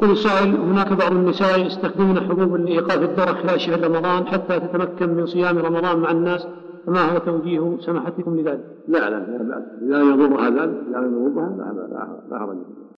يقول السائل هناك بعض النساء يستخدمون حبوب لايقاف الدرق خلال شهر رمضان حتى تتمكن من صيام رمضان مع الناس فما هو توجيه سماحتكم لذلك؟ لا لا لا بأس إذا يضرها ذلك إذا لم لا لا حرج